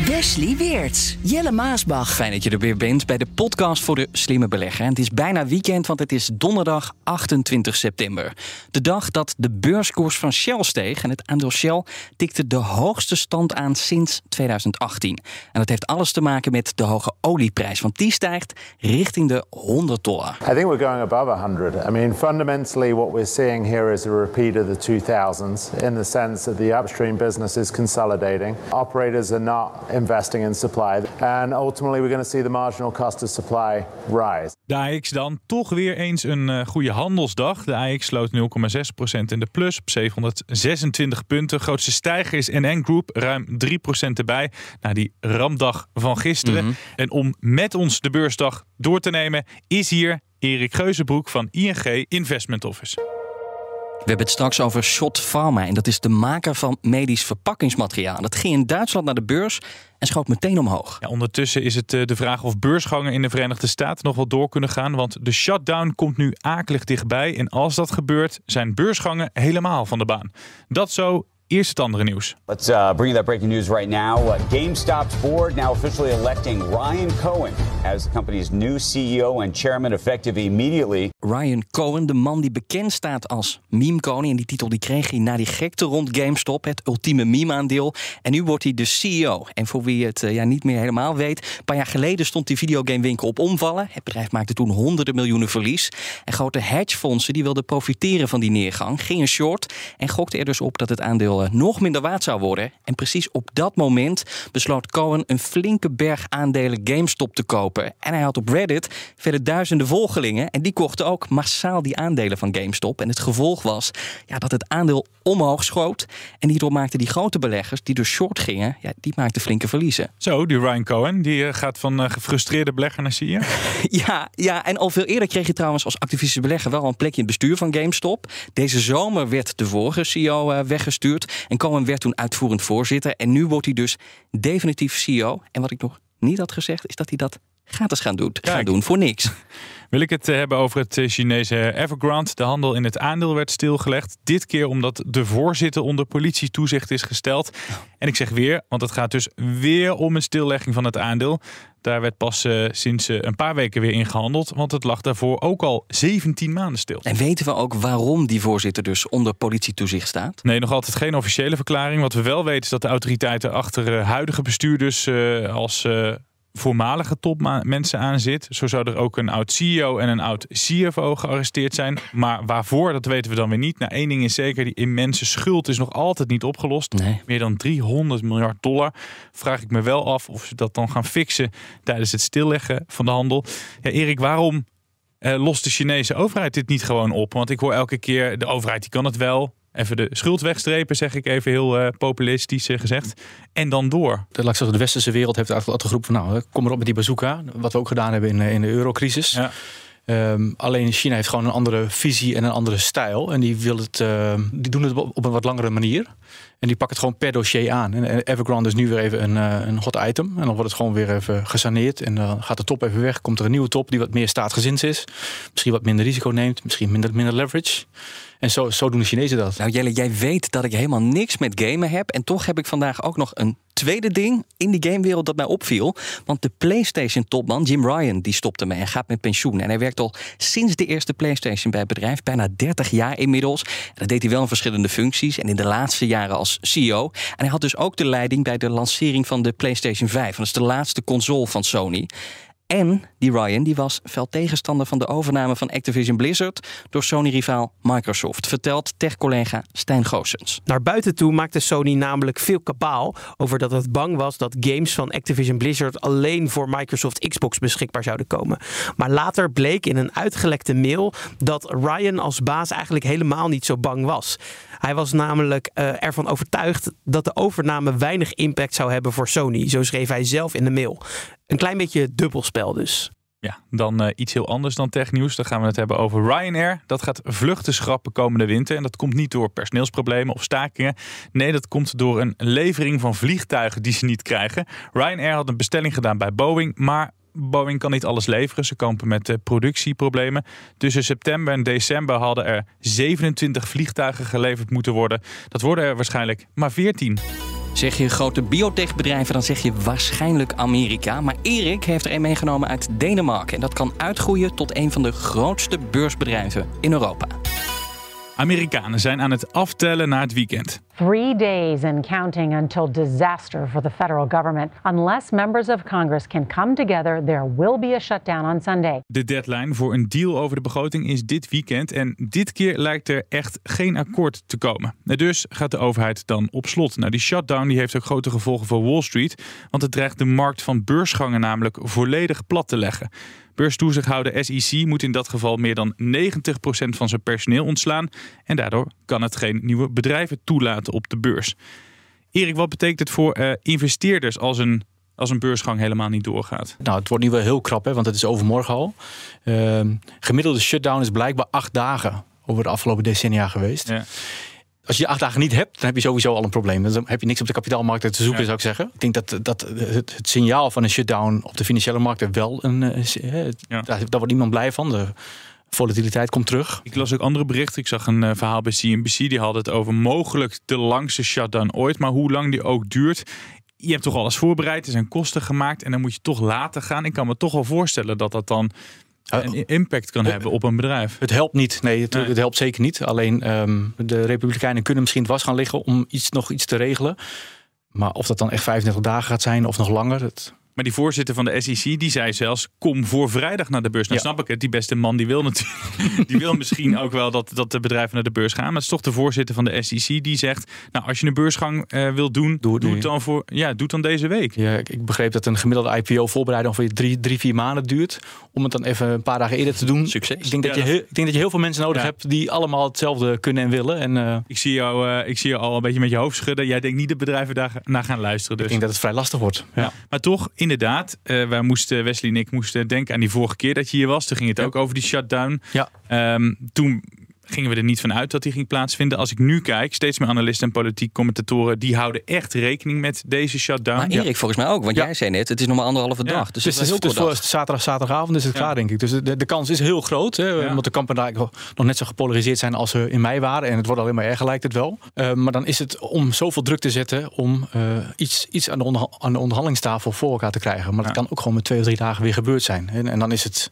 Wesley Weerts, Jelle Maasbach. Fijn dat je er weer bent bij de podcast voor de slimme belegger. En het is bijna weekend, want het is donderdag 28 september. De dag dat de beurskoers van Shell steeg. En het aandeel Shell tikte de hoogste stand aan sinds 2018. En dat heeft alles te maken met de hoge olieprijs. Want die stijgt richting de 100 dollar. I think we're going above 100. I mean, fundamentally, what we're seeing here is a repeat of the 2000s in the sense that the upstream business is consolidating. Operators are not investing in supply. And ultimately, we're going to see the marginal cost of supply rise. De AX dan toch weer eens een uh, goede handelsdag. De AX sloot 0,6% in de plus op 726 punten. Grootste stijger is NN Group, ruim 3% erbij. Na die ramdag van gisteren. Mm -hmm. En om met ons de beursdag door te nemen, is hier Erik Geuzenbroek van ING Investment Office. We hebben het straks over Schott Pharma. En dat is de maker van medisch verpakkingsmateriaal. Dat ging in Duitsland naar de beurs en schoot meteen omhoog. Ja, ondertussen is het uh, de vraag of beursgangen in de Verenigde Staten nog wel door kunnen gaan. Want de shutdown komt nu akelig dichtbij. En als dat gebeurt, zijn beursgangen helemaal van de baan. Dat zo Eerst het andere nieuws. Let's uh, bring you that breaking news right now. Uh, GameStop's board now officially electing Ryan Cohen as the company's new CEO and chairman effective immediately. Ryan Cohen, de man die bekend staat als meme koning. En die titel die kreeg hij na die gekte rond GameStop, het ultieme meme-aandeel. En nu wordt hij de CEO. En voor wie het uh, ja, niet meer helemaal weet, een paar jaar geleden stond die videogamewinkel op omvallen. Het bedrijf maakte toen honderden miljoenen verlies. En grote hedgefondsen die wilden profiteren van die neergang, gingen short en gokten er dus op dat het aandeel nog minder waard zou worden. En precies op dat moment besloot Cohen een flinke berg aandelen GameStop te kopen. En hij had op Reddit verder duizenden volgelingen. En die kochten ook massaal die aandelen van GameStop. En het gevolg was ja, dat het aandeel omhoog schoot. En hierdoor maakten die grote beleggers die dus short gingen, ja, die maakten flinke verliezen. Zo, die Ryan Cohen, die uh, gaat van uh, gefrustreerde belegger naar CEO. ja, ja, en al veel eerder kreeg je trouwens als activistische belegger wel een plekje in het bestuur van GameStop. Deze zomer werd de vorige CEO uh, weggestuurd. En Cohen werd toen uitvoerend voorzitter. En nu wordt hij dus definitief CEO. En wat ik nog niet had gezegd, is dat hij dat gratis gaan doen. Gaan doen voor niks. Wil ik het hebben over het Chinese Evergrande. De handel in het aandeel werd stilgelegd. Dit keer omdat de voorzitter onder politietoezicht is gesteld. En ik zeg weer, want het gaat dus weer om een stillegging van het aandeel. Daar werd pas uh, sinds uh, een paar weken weer ingehandeld. Want het lag daarvoor ook al 17 maanden stil. En weten we ook waarom die voorzitter dus onder politietoezicht staat? Nee, nog altijd geen officiële verklaring. Wat we wel weten is dat de autoriteiten achter uh, huidige bestuurders als voormalige topmensen aan zit. Zo zou er ook een oud CEO en een oud CFO gearresteerd zijn. Maar waarvoor, dat weten we dan weer niet. Nou, één ding is zeker, die immense schuld is nog altijd niet opgelost. Nee. Meer dan 300 miljard dollar. Vraag ik me wel af of ze dat dan gaan fixen tijdens het stilleggen van de handel. Ja, Erik, waarom uh, lost de Chinese overheid dit niet gewoon op? Want ik hoor elke keer, de overheid die kan het wel even de schuld wegstrepen, zeg ik even heel uh, populistisch uh, gezegd. En dan door. De, laat zeggen, de westerse wereld heeft altijd geroepen van nou, kom erop met die bazooka. Wat we ook gedaan hebben in, in de eurocrisis. Ja. Um, alleen China heeft gewoon een andere visie en een andere stijl. En die, wil het, uh, die doen het op een wat langere manier. En die pakken het gewoon per dossier aan. En Evergrande is nu weer even een, uh, een hot item. En dan wordt het gewoon weer even gesaneerd. En dan gaat de top even weg. Komt er een nieuwe top die wat meer staatsgezind is. Misschien wat minder risico neemt. Misschien minder, minder leverage. En zo, zo doen de Chinezen dat. Nou Jelle, jij weet dat ik helemaal niks met gamen heb. En toch heb ik vandaag ook nog een tweede ding in die gamewereld dat mij opviel. Want de PlayStation-topman Jim Ryan die stopte mee en gaat met pensioen. En hij werkt al sinds de eerste PlayStation bij het bedrijf. Bijna 30 jaar inmiddels. En dat deed hij wel in verschillende functies. En in de laatste jaren als CEO. En hij had dus ook de leiding bij de lancering van de PlayStation 5. Dat is de laatste console van Sony. En die Ryan die was fel tegenstander van de overname van Activision Blizzard door Sony-rivaal Microsoft, vertelt tech-collega Stijn Goossens. Naar buiten toe maakte Sony namelijk veel kabaal over dat het bang was dat games van Activision Blizzard alleen voor Microsoft Xbox beschikbaar zouden komen. Maar later bleek in een uitgelekte mail dat Ryan als baas eigenlijk helemaal niet zo bang was. Hij was namelijk uh, ervan overtuigd dat de overname weinig impact zou hebben voor Sony. Zo schreef hij zelf in de mail. Een klein beetje dubbelspel dus. Ja, dan uh, iets heel anders dan technieuws. Dan gaan we het hebben over Ryanair. Dat gaat vluchten schrappen komende winter. En dat komt niet door personeelsproblemen of stakingen. Nee, dat komt door een levering van vliegtuigen die ze niet krijgen. Ryanair had een bestelling gedaan bij Boeing, maar Boeing kan niet alles leveren. Ze kampen met uh, productieproblemen. Tussen september en december hadden er 27 vliegtuigen geleverd moeten worden. Dat worden er waarschijnlijk maar 14. Zeg je grote biotechbedrijven, dan zeg je waarschijnlijk Amerika. Maar Erik heeft er een meegenomen uit Denemarken. En dat kan uitgroeien tot een van de grootste beursbedrijven in Europa. Amerikanen zijn aan het aftellen naar het weekend. Three days and counting until disaster for the federal government. Unless members of Congress can come together, there will be a shutdown on Sunday. De deadline voor een deal over de begroting is dit weekend. En dit keer lijkt er echt geen akkoord te komen. Dus gaat de overheid dan op slot. Nou, die shutdown die heeft ook grote gevolgen voor Wall Street. Want het dreigt de markt van beursgangen namelijk volledig plat te leggen. Beurstoezichthouder SEC moet in dat geval meer dan 90% van zijn personeel ontslaan. En daardoor kan het geen nieuwe bedrijven toelaten op de beurs. Erik, wat betekent het voor uh, investeerders als een als een beursgang helemaal niet doorgaat? Nou, het wordt nu wel heel krap, hè, want het is overmorgen al. Uh, gemiddelde shutdown is blijkbaar acht dagen over de afgelopen decennia geweest. Ja. Als je acht dagen niet hebt, dan heb je sowieso al een probleem. Dan heb je niks op de kapitaalmarkten te zoeken, zou ik zeggen. Ik denk dat, dat het, het, signaal van een shutdown op de financiële markten wel een. Uh, ja. daar, daar wordt niemand blij van. De volatiliteit komt terug. Ik las ook andere berichten. Ik zag een uh, verhaal bij CNBC. Die had het over mogelijk de langste shutdown ooit. Maar hoe lang die ook duurt. Je hebt toch alles voorbereid. Er zijn kosten gemaakt. En dan moet je toch laten gaan. Ik kan me toch wel voorstellen dat dat dan een impact kan hebben op een bedrijf. Het helpt niet. Nee, het, het helpt zeker niet. Alleen um, de Republikeinen kunnen misschien het was gaan liggen om iets, nog iets te regelen. Maar of dat dan echt 35 dagen gaat zijn of nog langer, dat, maar die voorzitter van de SEC die zei zelfs: kom voor vrijdag naar de beurs. Nou snap ik het. Die beste man die wil natuurlijk. die wil misschien ook wel dat, dat de bedrijven naar de beurs gaan. Maar het is toch de voorzitter van de SEC die zegt: Nou, als je een beursgang uh, wil doen, doe, doe het dan voor. Ja, doe het dan deze week. Ja, ik begreep dat een gemiddelde IPO voorbereiding ongeveer drie, drie, vier maanden duurt. Om het dan even een paar dagen eerder te doen. Succes. Ik denk, dat, je heel, ik denk dat je heel veel mensen nodig hebt die allemaal hetzelfde kunnen en willen. En, uh, ik, zie jou, uh, ik zie jou al een beetje met je hoofd schudden. Jij denkt niet dat bedrijven daar naar gaan luisteren. Dus. Ik denk dat het vrij lastig wordt. Ja. Maar toch, inderdaad uh, wij moesten, Wesley en ik moesten denken aan die vorige keer dat je hier was. Toen ging het ook over die shutdown. Ja. Um, toen gingen we er niet van uit dat die ging plaatsvinden. Als ik nu kijk, steeds meer analisten en politiek commentatoren... die houden echt rekening met deze shutdown. Maar Erik volgens mij ook, want jij zei net... het is nog maar anderhalve dag. Dus, dus, het is dus voor zaterdag, zaterdagavond is het klaar, denk ik. Dus de, de kans is heel groot. Hè, Omdat de kampen daar nog net zo gepolariseerd zijn als ze in mei waren. En het wordt alleen maar erger, lijkt het wel. Uh, maar dan is het om zoveel druk te zetten... om uh, iets, iets aan, de aan de onderhandelingstafel voor elkaar te krijgen. Maar dat kan ook gewoon met twee of drie dagen weer gebeurd zijn. En, en dan is het...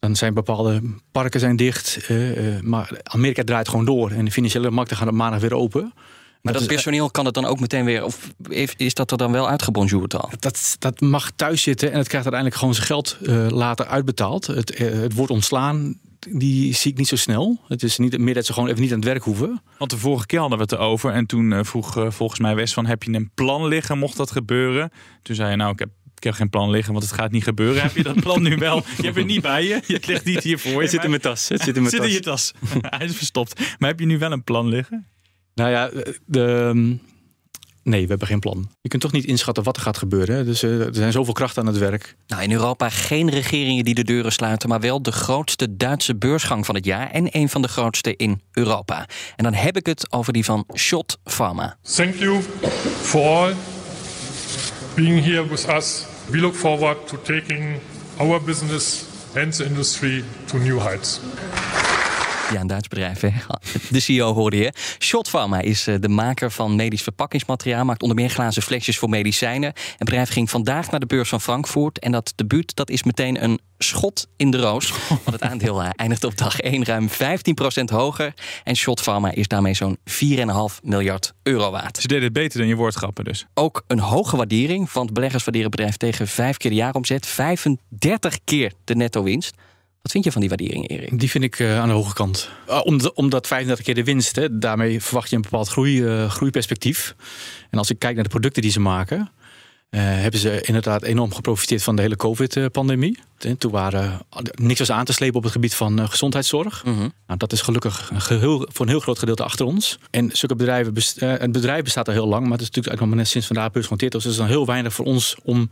Dan zijn bepaalde parken zijn dicht. Uh, uh, maar Amerika draait gewoon door. En de financiële markten gaan op maandag weer open. Maar dat, dat personeel kan het dan ook meteen weer. Of is dat er dan wel uitgebonjourd al? Dat, dat mag thuis zitten en het krijgt uiteindelijk gewoon zijn geld uh, later uitbetaald. Het, het wordt ontslaan. Die zie ik niet zo snel. Het is niet meer dat ze gewoon even niet aan het werk hoeven. Want de vorige keer hadden we het erover. En toen vroeg volgens mij West van... heb je een plan liggen mocht dat gebeuren? Toen zei je nou, ik heb ik heb geen plan liggen, want het gaat niet gebeuren. Heb je dat plan nu wel? Je hebt het niet bij je. Het ligt niet hier voor je. Het zit in mijn tas. Het zit in mijn zit tas. in je tas. Hij is verstopt. Maar heb je nu wel een plan liggen? Nou ja, de, nee, we hebben geen plan. Je kunt toch niet inschatten wat er gaat gebeuren. Dus uh, er zijn zoveel krachten aan het werk. Nou, in Europa geen regeringen die de deuren sluiten, maar wel de grootste Duitse beursgang van het jaar en een van de grootste in Europa. En dan heb ik het over die van Schott Pharma. Thank you for all being here with us. We look forward to taking our business and the industry to new heights. Ja, een Duits bedrijf. Hè? De CEO hoorde je. Shot Pharma is eh, de maker van medisch verpakkingsmateriaal. Maakt onder meer glazen flesjes voor medicijnen. Het bedrijf ging vandaag naar de beurs van Frankfurt. En dat debuut dat is meteen een schot in de roos. Want het aandeel eh, eindigt op dag 1 ruim 15% hoger. En Shot Pharma is daarmee zo'n 4,5 miljard euro waard. Ze deden het beter dan je woordgrappen dus. Ook een hoge waardering. Want beleggers waarderen het bedrijf tegen 5 keer de jaaromzet. 35 keer de netto winst. Wat vind je van die waardering, Erik? Die vind ik uh, aan de hoge kant. Uh, omdat, omdat 35 keer de winst, hè, daarmee verwacht je een bepaald groei, uh, groeiperspectief. En als ik kijk naar de producten die ze maken, hebben ze inderdaad enorm geprofiteerd van de hele COVID-pandemie. Toen waren niks was aan te slepen op het gebied van gezondheidszorg. Mm -hmm. nou, dat is gelukkig een geheel, voor een heel groot gedeelte achter ons. En zulke bedrijven, het bedrijf bestaat al heel lang, maar het is natuurlijk eigenlijk nog maar net sinds vandaag beursgenoteerd. Dus het is dan heel weinig voor ons om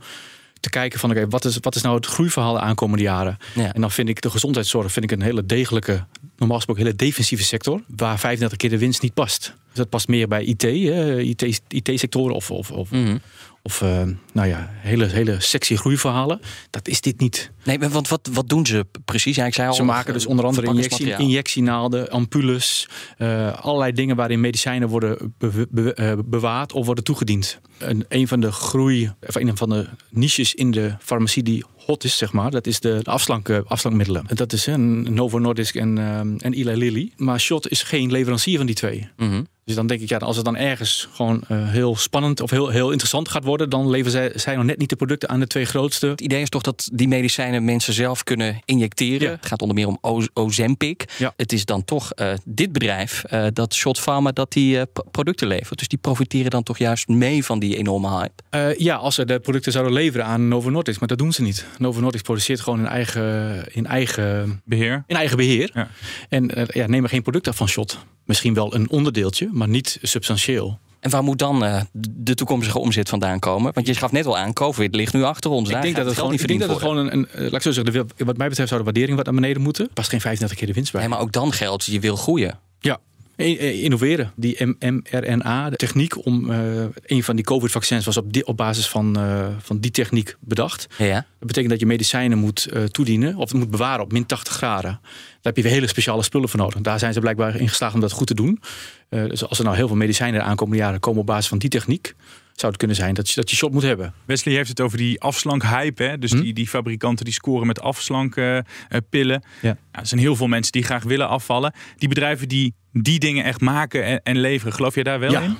te kijken van oké, wat, is, wat is nou het groeiverhaal de aankomende jaren? Ja. En dan vind ik de gezondheidszorg vind ik een hele degelijke, normaal gesproken hele defensieve sector, waar 35 keer de winst niet past. Dus dat past meer bij IT, IT, IT-sectoren of, of, of, mm -hmm. Of uh, nou ja, hele, hele sexy groeiverhalen. Dat is dit niet. Nee, want wat, wat doen ze precies? Ja, ik zei al, ze maken dus onder andere injectie, injectienaalden, ampulles, uh, allerlei dingen waarin medicijnen worden be, be, uh, bewaard of worden toegediend. En een van de groei, of een van de niches in de farmacie die hot is, zeg maar, dat is de afslank, afslankmiddelen. Dat is een Novo Nordisk en, en Eli Lilly. Maar Shot is geen leverancier van die twee. Mm -hmm. Dus dan denk ik, ja, als het dan ergens gewoon uh, heel spannend of heel, heel interessant gaat worden, dan leveren zij, zij nog net niet de producten aan de twee grootste. Het idee is toch dat die medicijnen mensen zelf kunnen injecteren. Ja. Het gaat onder meer om o Ozempic. Ja. Het is dan toch uh, dit bedrijf, uh, dat Shot Pharma, dat die uh, producten levert. Dus die profiteren dan toch juist mee van die enorme hype. ja, als ze de producten zouden leveren aan Novo Nordisk, maar dat doen ze niet. Novo Nordisk produceert gewoon in eigen, in eigen beheer. In eigen beheer. Ja. En ja, neem er geen producten van Shot. Misschien wel een onderdeeltje, maar niet substantieel. En waar moet dan uh, de toekomstige omzet vandaan komen? Want je gaf net al aan, COVID ligt nu achter ons. Ik Daar denk dat het gewoon, ik denk dat het gewoon een, een, laat ik zo zeggen, de, wat mij betreft zou de waardering wat naar beneden moeten. Past geen 35 keer de winst bij. Nee, maar ook dan geldt, je wil groeien. Ja, innoveren. Die mRNA, de techniek om uh, een van die COVID-vaccins was op, die, op basis van, uh, van die techniek bedacht. Ja. Dat betekent dat je medicijnen moet uh, toedienen of moet bewaren op min 80 graden. Daar heb je weer hele speciale spullen voor nodig. Daar zijn ze blijkbaar in geslaagd om dat goed te doen. dus als er nou heel veel medicijnen de aankomende jaren komen op basis van die techniek, zou het kunnen zijn dat je, dat je shot moet hebben. Wesley heeft het over die afslankhype. Hè? Dus hm? die, die fabrikanten die scoren met afslankpillen. Ja. Nou, er zijn heel veel mensen die graag willen afvallen. Die bedrijven die die dingen echt maken en, en leveren, geloof je daar wel ja. in?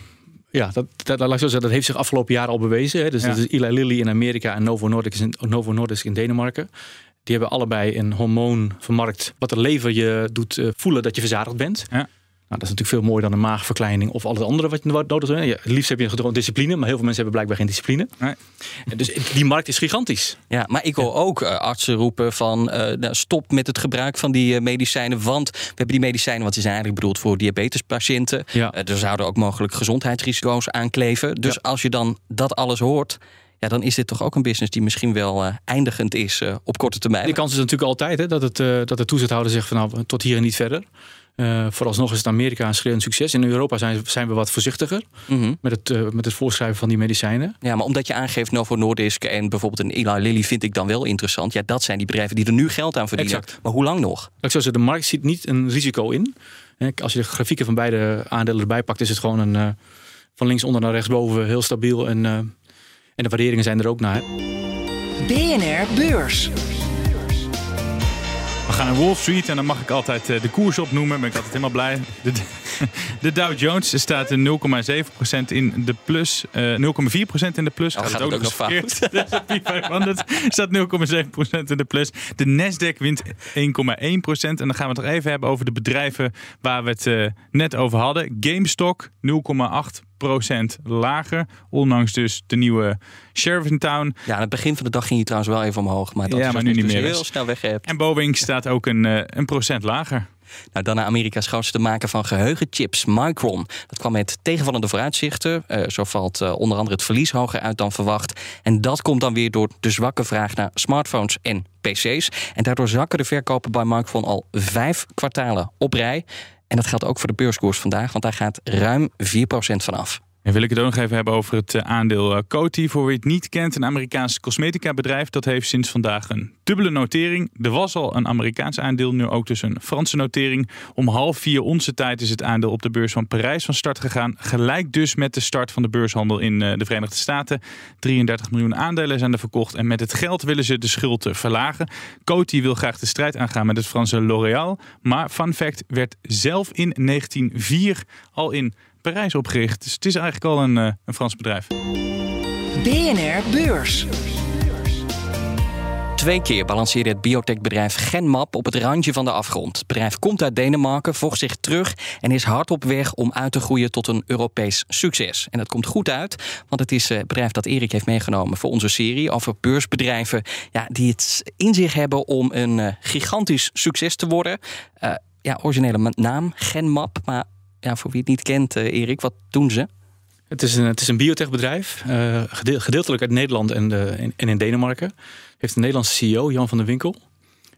Ja, dat, dat, laat ik zo zeggen, dat heeft zich afgelopen jaren al bewezen. Hè. Dus Ja. dat is Eli Lilly in Amerika en Novo Nordisk in, Novo Nordisk in Denemarken. Die hebben allebei een hormoon vermarkt wat de lever je doet eh, voelen dat je verzadigd bent. Ja. Nou, dat is natuurlijk veel mooier dan een maagverkleining of al het andere wat je nodig hebt. Ja, het liefst heb je gewoon discipline, maar heel veel mensen hebben blijkbaar geen discipline. Nee. Dus die markt is gigantisch. Ja, maar ik hoor ook uh, artsen roepen van uh, nou, stop met het gebruik van die uh, medicijnen. Want we hebben die medicijnen, want die zijn eigenlijk bedoeld voor diabetespatiënten. Ja. er zouden ook mogelijk gezondheidsrisico's aankleven. Dus Ja. als je dan dat alles hoort, ja, dan is dit toch ook een business die misschien wel uh, eindigend is uh, op korte termijn. De kans is natuurlijk altijd hè, dat, het, uh, dat de toezichthouder zegt van nou, tot hier en niet verder. Uh, vooralsnog is het Amerika een schreeuwend succes. In Europa zijn, zijn we wat voorzichtiger mm -hmm. met, het, uh, met het voorschrijven van die medicijnen. Ja, maar omdat je aangeeft Novo Nordisk en bijvoorbeeld een Eli Lilly vind ik dan wel interessant. Ja, dat zijn die bedrijven die er nu geld aan verdienen. Exact. Maar hoe lang nog? Ik zo zeggen, de markt ziet niet een risico in. Als je de grafieken van beide aandelen erbij pakt, is het gewoon een uh, van linksonder naar rechtsboven heel stabiel. En, uh, en de waarderingen zijn er ook naar. BNR Beurs. Gaan naar Wall Street en dan mag ik altijd uh, de koers opnoemen. Ben ik altijd helemaal blij. De, Dow Jones staat 0,7% in de plus. Uh, 0,4% in de plus. Oh, gaat het ook, nog fout. De S&P 500 staat 0,7% in de plus. De Nasdaq wint 1,1%. En dan gaan we het nog even hebben over de bedrijven waar we het uh, net over hadden. GameStop 0,8% procent lager. Ondanks dus de nieuwe Sheriff in Town. Ja, aan het begin van de dag ging hij trouwens wel even omhoog. Maar dat ja, is maar nu niet dus meer. heel snel weggehebt. En Boeing staat ook een, uh, een procent lager. Nou, dan naar Amerika's grootste maker van geheugenchips, Micron. Dat kwam met tegenvallende vooruitzichten. Uh, zo valt uh, onder andere het verlies hoger uit dan verwacht. En dat komt dan weer door de zwakke vraag naar smartphones en PC's. En daardoor zakken de verkopen bij Micron al vijf kwartalen op rij. En dat geldt ook voor de beurskoers vandaag, want daar gaat ruim 4% vanaf. En wil ik het ook nog even hebben over het eh, aandeel uh, Coty. Voor wie het niet kent, een Amerikaans cosmetica bedrijf. Dat heeft sinds vandaag een dubbele notering. Er was al een Amerikaans aandeel, nu ook dus een Franse notering. Om half vier onze tijd is het aandeel op de beurs van Parijs van start gegaan. Gelijk dus met de start van de beurshandel in uh, de Verenigde Staten. 33 miljoen aandelen zijn er verkocht. En met het geld willen ze de schuld verlagen. Coty wil graag de strijd aangaan met het Franse L'Oréal. Maar fun fact, werd zelf in 1904 al in Parijs opgericht. Dus het is eigenlijk al een, uh, een Frans bedrijf. BNR Beurs. Twee keer balanceerde het biotechbedrijf Genmap op het randje van de afgrond. Het bedrijf komt uit Denemarken, vocht zich terug en is hard op weg om uit te groeien tot een Europees succes. En dat komt goed uit, want het is het bedrijf dat Erik heeft meegenomen voor onze serie over beursbedrijven ja, die het in zich hebben om een gigantisch succes te worden. Uh, ja, originele naam, Genmap, maar ja, voor wie het niet kent, uh, Erik, wat doen ze? Het is een, het is een biotechbedrijf, uh, gedeeltelijk uit Nederland en, uh, in, en in Denemarken. Heeft een Nederlandse CEO, Jan van der Winkel.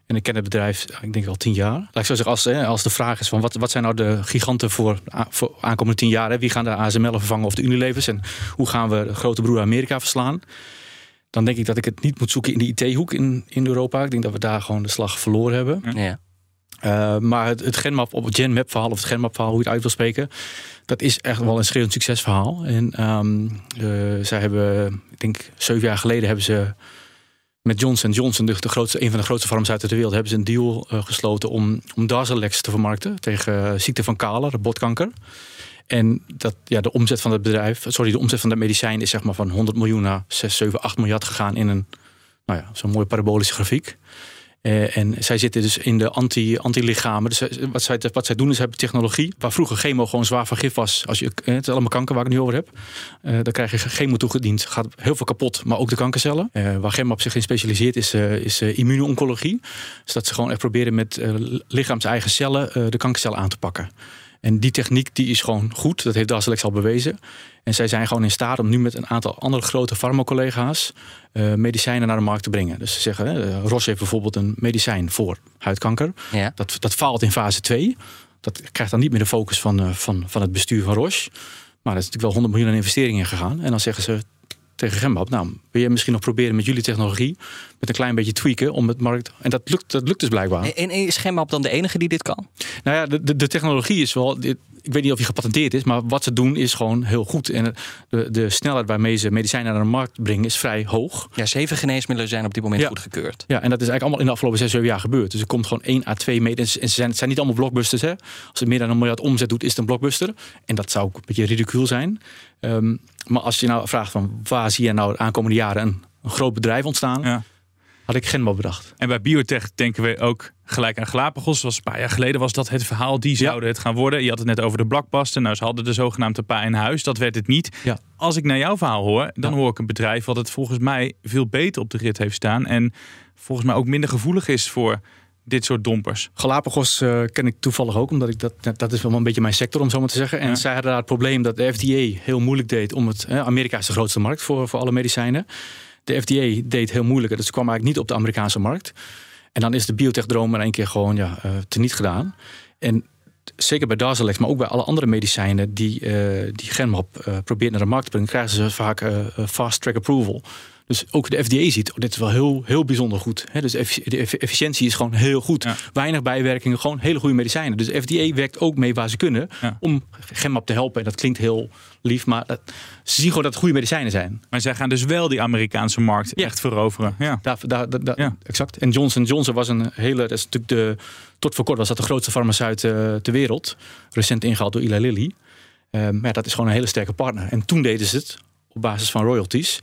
En ik ken het bedrijf, ik denk al tien jaar. Laat ik zo zeggen, als, als de vraag is van wat, wat zijn nou de giganten voor, voor aankomende tien jaar? Hè? Wie gaan de ASML vervangen of de Unilevers? En hoe gaan we de grote broer Amerika verslaan? Dan denk ik dat ik het niet moet zoeken in de IT-hoek in, in Europa. Ik denk dat we daar gewoon de slag verloren hebben. Ja. Uh, maar het, het Genmap op het Genmap verhaal of het Genmap verhaal, hoe je het uit wil spreken, dat is echt wel een schreeuwend succesverhaal. En um, uh, zij hebben, ik denk zeven jaar geleden hebben ze met Johnson Johnson, de, grootste, een van de grootste farmaceuten ter wereld, hebben ze een deal uh, gesloten om, om Darzalex te vermarkten tegen ziekte van Kala, de botkanker. En dat, ja, de omzet van het bedrijf, sorry, de omzet van dat medicijn is zeg maar van 100 miljoen naar 6, 7, 8 miljard gegaan in een, nou ja, zo'n mooie parabolische grafiek. Uh, en zij zitten dus in de anti, anti-lichamen. Dus wat zij, wat zij doen is hebben technologie. Waar vroeger chemo gewoon zwaar van gif was. Als je, het is allemaal kanker waar ik het nu over heb. Uh, dan krijg je chemo toegediend. Gaat heel veel kapot, maar ook de kankercellen. Waar Gemma op zich in specialiseert is, is immuunoncologie. Dus dat ze gewoon echt proberen met lichaams eigen cellen de kankercellen aan te pakken. En die techniek die is gewoon goed. Dat heeft Darzalex al bewezen. En zij zijn gewoon in staat om nu met een aantal andere grote farmacollega's uh, medicijnen naar de markt te brengen. Dus ze zeggen, uh, Roche heeft bijvoorbeeld een medicijn voor huidkanker. Ja. Dat, dat faalt in fase 2. Dat krijgt dan niet meer de focus van, uh, van, van het bestuur van Roche. Maar er is natuurlijk wel 100 miljoen aan investeringen gegaan. En dan zeggen ze tegen Gembab, nou, wil je misschien nog proberen met jullie technologie, met een klein beetje tweaken om het markt. En dat lukt, dat lukt dus blijkbaar. En is Gembab dan de enige die dit kan? Nou ja, de, de, de technologie is wel. Ik weet niet of die gepatenteerd is, maar wat ze doen is gewoon heel goed. En de, de snelheid waarmee ze medicijnen naar de markt brengen is vrij hoog. Ja, zeven geneesmiddelen zijn op dit moment ja. goedgekeurd. Ja, en dat is eigenlijk allemaal in de afgelopen zes, zeven jaar gebeurd. Dus er komt gewoon één à twee mee. En ze zijn, het zijn niet allemaal blockbusters. Hè. Als het meer dan een miljard omzet doet, is het een blockbuster. En dat zou ook een beetje ridicuul zijn. Um, maar als je nou vraagt van waar zie je nou de aankomende jaren een, een groot bedrijf ontstaan, ja. Had ik Genmo bedacht. En bij biotech denken we ook gelijk aan Galapagos. Was een paar jaar geleden was dat het verhaal. Die zouden ja. het gaan worden. Je had het net over de blockbuster. Nou, ze hadden de zogenaamde pa in huis. Dat werd het niet. Ja. Als ik naar jouw verhaal hoor, dan hoor ik een bedrijf wat het volgens mij veel beter op de rit heeft staan. En volgens mij ook minder gevoelig is voor dit soort dompers. Galapagos uh, ken ik toevallig ook, omdat ik dat, dat is wel een beetje mijn sector om zo maar te zeggen. En ja. zij hadden daar het probleem dat de FDA heel moeilijk deed om het. Eh, Amerika is de grootste markt voor, voor alle medicijnen. De FDA deed heel moeilijk, dus kwam eigenlijk niet op de Amerikaanse markt. En dan is de biotech-droom in één keer gewoon ja, uh, teniet gedaan. En zeker bij Darzalex, maar ook bij alle andere medicijnen die, uh, die Genmap uh, probeert naar de markt te brengen, krijgen ze vaak fast track approval. Dus ook de FDA ziet, oh, dit is wel heel, heel bijzonder goed. He, dus de efficiëntie is gewoon heel goed. Ja. Weinig bijwerkingen, gewoon hele goede medicijnen. Dus de FDA werkt ook mee waar ze kunnen ja. om Genmap te helpen. En dat klinkt heel lief, maar dat, ze zien gewoon dat het goede medicijnen zijn. Maar zij gaan dus wel die Amerikaanse markt ja. echt veroveren. Ja. Daar, daar, daar, ja. Exact. En Johnson Johnson was een hele, dat is natuurlijk de, tot voor kort was dat de grootste farmaceut uh, ter wereld. Recent ingehaald door Eli Lilly. Uh, maar dat is gewoon een hele sterke partner. En toen deden ze het op basis van royalties.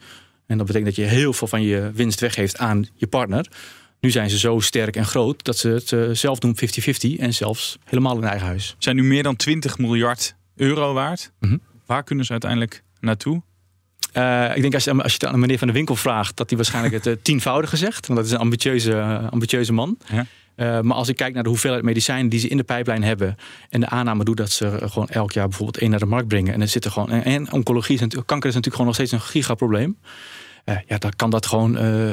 En dat betekent dat je heel veel van je winst weggeeft aan je partner. Nu zijn ze zo sterk en groot dat ze het uh, zelf doen 50-50 en zelfs helemaal in eigen huis. Zijn nu meer dan 20 miljard euro waard. Mm -hmm. Waar kunnen ze uiteindelijk naartoe? Uh, ik denk als je, als je het aan meneer Van de Winkel vraagt, dat hij waarschijnlijk het uh, tienvoudige zegt. Want dat is een ambitieuze, ambitieuze man. Ja. Uh, maar als ik kijk naar de hoeveelheid medicijnen die ze in de pijplijn hebben. en de aanname doet dat ze gewoon elk jaar bijvoorbeeld één naar de markt brengen. en er zitten gewoon. En, en oncologie is natuurlijk, kanker is natuurlijk gewoon nog steeds een gigaprobleem. Uh, ja, dan kan dat gewoon uh,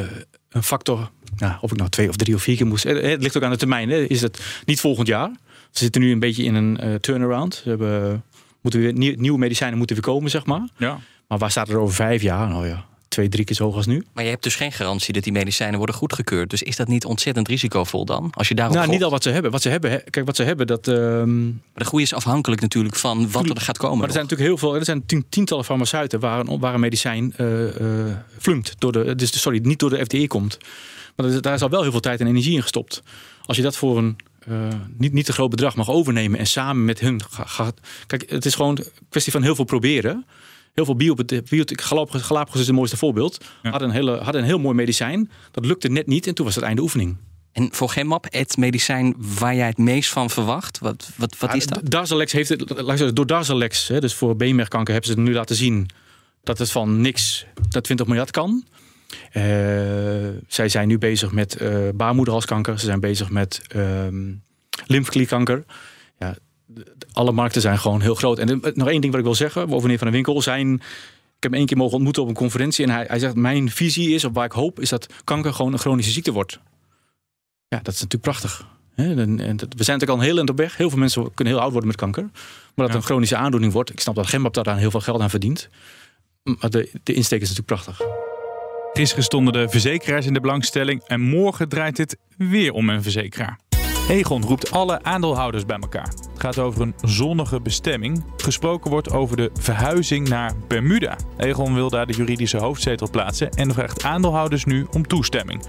een factor. Nou, of ik nou twee of drie of vier keer moest. Het ligt ook aan de termijn. Hè. Is het niet volgend jaar? Ze zitten nu een beetje in een turnaround. Ze hebben moeten weer nieuw- nieuwe medicijnen moeten weer komen, zeg maar. Ja. Maar waar staat er over vijf jaar? Nou ja, twee, drie keer zo hoog als nu. Maar je hebt dus geen garantie dat die medicijnen worden goedgekeurd. Dus is dat niet ontzettend risicovol dan? Als je daarop Nou, niet al wat ze hebben. Wat ze hebben, hè, kijk, wat ze hebben, dat. ehm, Maar de groei is afhankelijk natuurlijk van wat er gaat komen. Maar er zijn natuurlijk heel veel. Er zijn tien- tientallen farmaceuten waar een, waar een medicijn eh eh, flunkt door de. Dus sorry, niet door de FDA komt. Maar daar is al wel heel veel tijd en energie in gestopt. Als je dat voor een eh, niet, niet te groot bedrag mag overnemen en samen met hun ga- gaat. Kijk, het is gewoon een kwestie van heel veel proberen. Heel veel bio, bio Galapagos, is het mooiste voorbeeld. Hadden, een hele, hadden een heel mooi medicijn. Dat lukte net niet en toen was het einde oefening. En voor Genmap, het medicijn waar jij het meest van verwacht, wat, wat, wat is dat? Ah, Darzalex heeft het, laat ik zeggen, door Darzalex, hè, dus voor beenmergkanker, hebben ze het nu laten zien dat het van niks naar 20 miljard kan. Eh, zij zijn nu bezig met eh baarmoederhalskanker, ze zijn bezig met ehm lymfeklierkanker. Alle markten zijn gewoon heel groot. En eh, nog één ding wat ik wil zeggen over meneer Van den Winkel. Zijn, ik heb hem één keer mogen ontmoeten op een conferentie en hij, hij zegt: Mijn visie is, of waar ik hoop, is dat kanker gewoon een chronische ziekte wordt. Ja, dat is natuurlijk prachtig. Hè, En, en dat- we zijn natuurlijk al een heel eind op weg. Heel veel mensen kunnen heel oud worden met kanker. Maar dat een chronische aandoening wordt. Ik snap dat Genmap daar dan heel veel geld aan verdient. Maar de, de insteek is natuurlijk prachtig. Gisteren stonden de verzekeraars in de belangstelling en morgen draait het weer om een verzekeraar. Egon roept alle aandeelhouders bij elkaar. Het gaat over een zonnige bestemming. Gesproken wordt over de verhuizing naar Bermuda. Egon wil daar de juridische hoofdzetel plaatsen en vraagt aandeelhouders nu om toestemming.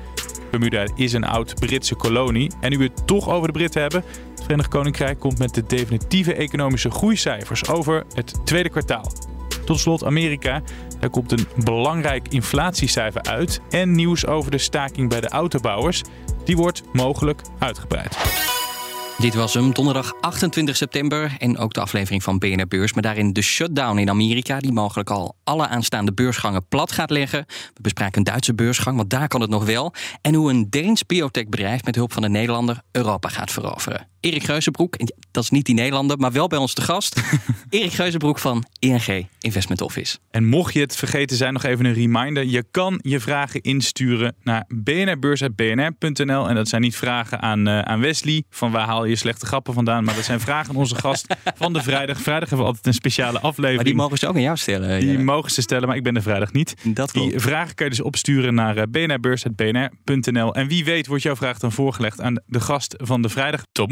Bermuda is een oud Britse kolonie en nu we het toch over de Britten hebben. Het Verenigd Koninkrijk komt met de definitieve economische groeicijfers over het tweede kwartaal. Tot slot Amerika. Daar komt een belangrijk inflatiecijfer uit. En nieuws over de staking bij de autobouwers. Die wordt mogelijk uitgebreid. Dit was hem, donderdag 28 september. En ook de aflevering van BNR Beurs. Maar daarin de shutdown in Amerika. Die mogelijk al alle aanstaande beursgangen plat gaat leggen. We bespraken een Duitse beursgang, want daar kan het nog wel. En hoe een Deens biotechbedrijf met hulp van een Nederlander Europa gaat veroveren. Erik Geuzenbroek, en dat is niet die Nederlander, maar wel bij ons te gast. Erik Geuzenbroek van ING Investment Office. En mocht je het vergeten zijn, nog even een reminder. Je kan je vragen insturen naar bnrbeurs.bnr.nl. En dat zijn niet vragen aan, eh, aan Wesley. Van waar haal je slechte grappen vandaan? Maar dat zijn vragen aan onze gast van de vrijdag. Vrijdag hebben we altijd een speciale aflevering. Maar die mogen ze ook aan jou stellen. Die ja. mogen ze stellen, maar ik ben er vrijdag niet. Dat Die vragen kan je dus opsturen naar eh, bnrbeurs.bnr.nl. En wie weet wordt jouw vraag dan voorgelegd aan de gast van de vrijdag. Tot